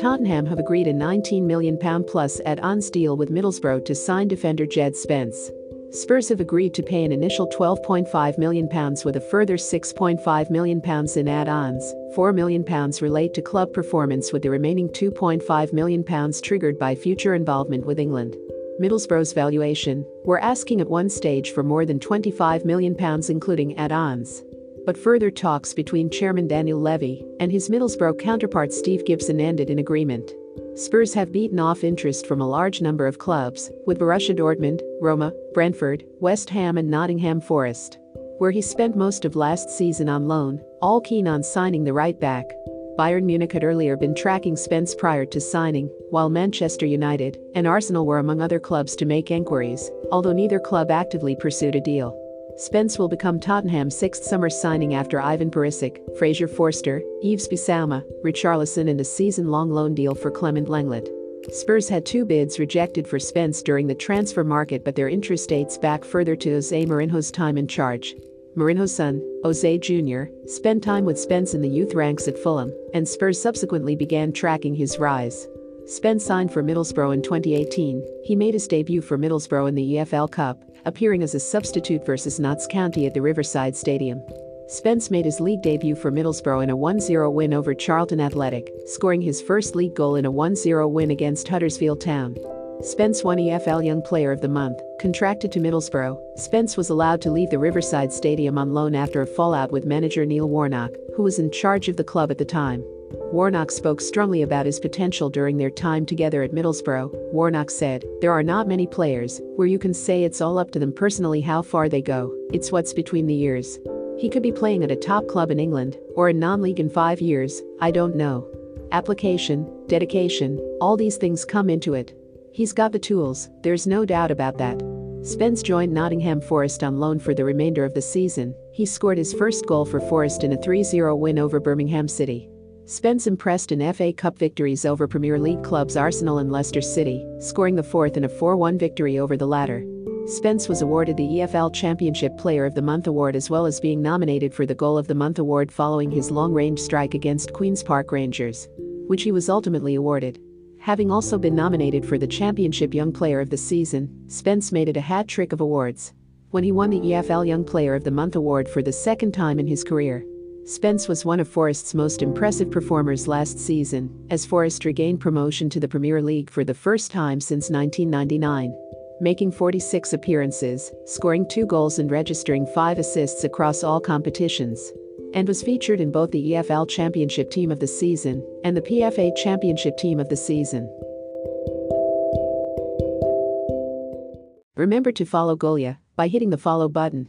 Tottenham have agreed a £19 million plus add-ons deal with Middlesbrough to sign defender Jed Spence. Spurs have agreed to pay an initial £12.5 million with a further £6.5 million in add-ons. £4 million relate to club performance with the remaining £2.5 million triggered by future involvement with England. Middlesbrough's valuation, we're asking at one stage for more than £25 million including add-ons. But further talks between Chairman Daniel Levy and his Middlesbrough counterpart Steve Gibson ended in agreement. Spurs have beaten off interest from a large number of clubs, with Borussia Dortmund, Roma, Brentford, West Ham, and Nottingham Forest, where he spent most of last season on loan, all keen on signing the right back. Bayern Munich had earlier been tracking Spence prior to signing, while Manchester United and Arsenal were among other clubs to make enquiries, although neither club actively pursued a deal. Spence will become Tottenham's sixth summer signing after Ivan Perisic, Fraser Forster, Yves Bissouma, Richarlison and a season-long loan deal for Clement Lenglet. Spurs had two bids rejected for Spence during the transfer market but their interest dates back further to Jose Mourinho's time in charge. Mourinho's son, Jose Jr., spent time with Spence in the youth ranks at Fulham, and Spurs subsequently began tracking his rise. Spence signed for Middlesbrough in 2018. He made his debut for Middlesbrough in the EFL Cup, appearing as a substitute versus Notts County at the Riverside Stadium. Spence made his league debut for Middlesbrough in a 1-0 win over Charlton Athletic, scoring his first league goal in a 1-0 win against Huddersfield Town. Spence won EFL Young Player of the Month, contracted to Middlesbrough. Spence was allowed to leave the Riverside Stadium on loan after a fallout with manager Neil Warnock, who was in charge of the club at the time. Warnock spoke strongly about his potential during their time together at Middlesbrough. Warnock said, There are not many players where you can say it's all up to them personally how far they go, it's what's between the ears. He could be playing at a top club in England or a non league in five years, I don't know. Application, dedication, all these things come into it. He's got the tools, there's no doubt about that. Spence joined Nottingham Forest on loan for the remainder of the season. He scored his first goal for Forest in a 3 0 win over Birmingham City. Spence impressed in FA Cup victories over Premier League clubs Arsenal and Leicester City, scoring the fourth in a 4 1 victory over the latter. Spence was awarded the EFL Championship Player of the Month award as well as being nominated for the Goal of the Month award following his long range strike against Queen's Park Rangers, which he was ultimately awarded. Having also been nominated for the Championship Young Player of the Season, Spence made it a hat trick of awards. When he won the EFL Young Player of the Month award for the second time in his career, Spence was one of Forest's most impressive performers last season, as Forest regained promotion to the Premier League for the first time since 1999. Making 46 appearances, scoring two goals and registering five assists across all competitions. And was featured in both the EFL Championship Team of the Season and the PFA Championship Team of the Season. Remember to follow Golia by hitting the follow button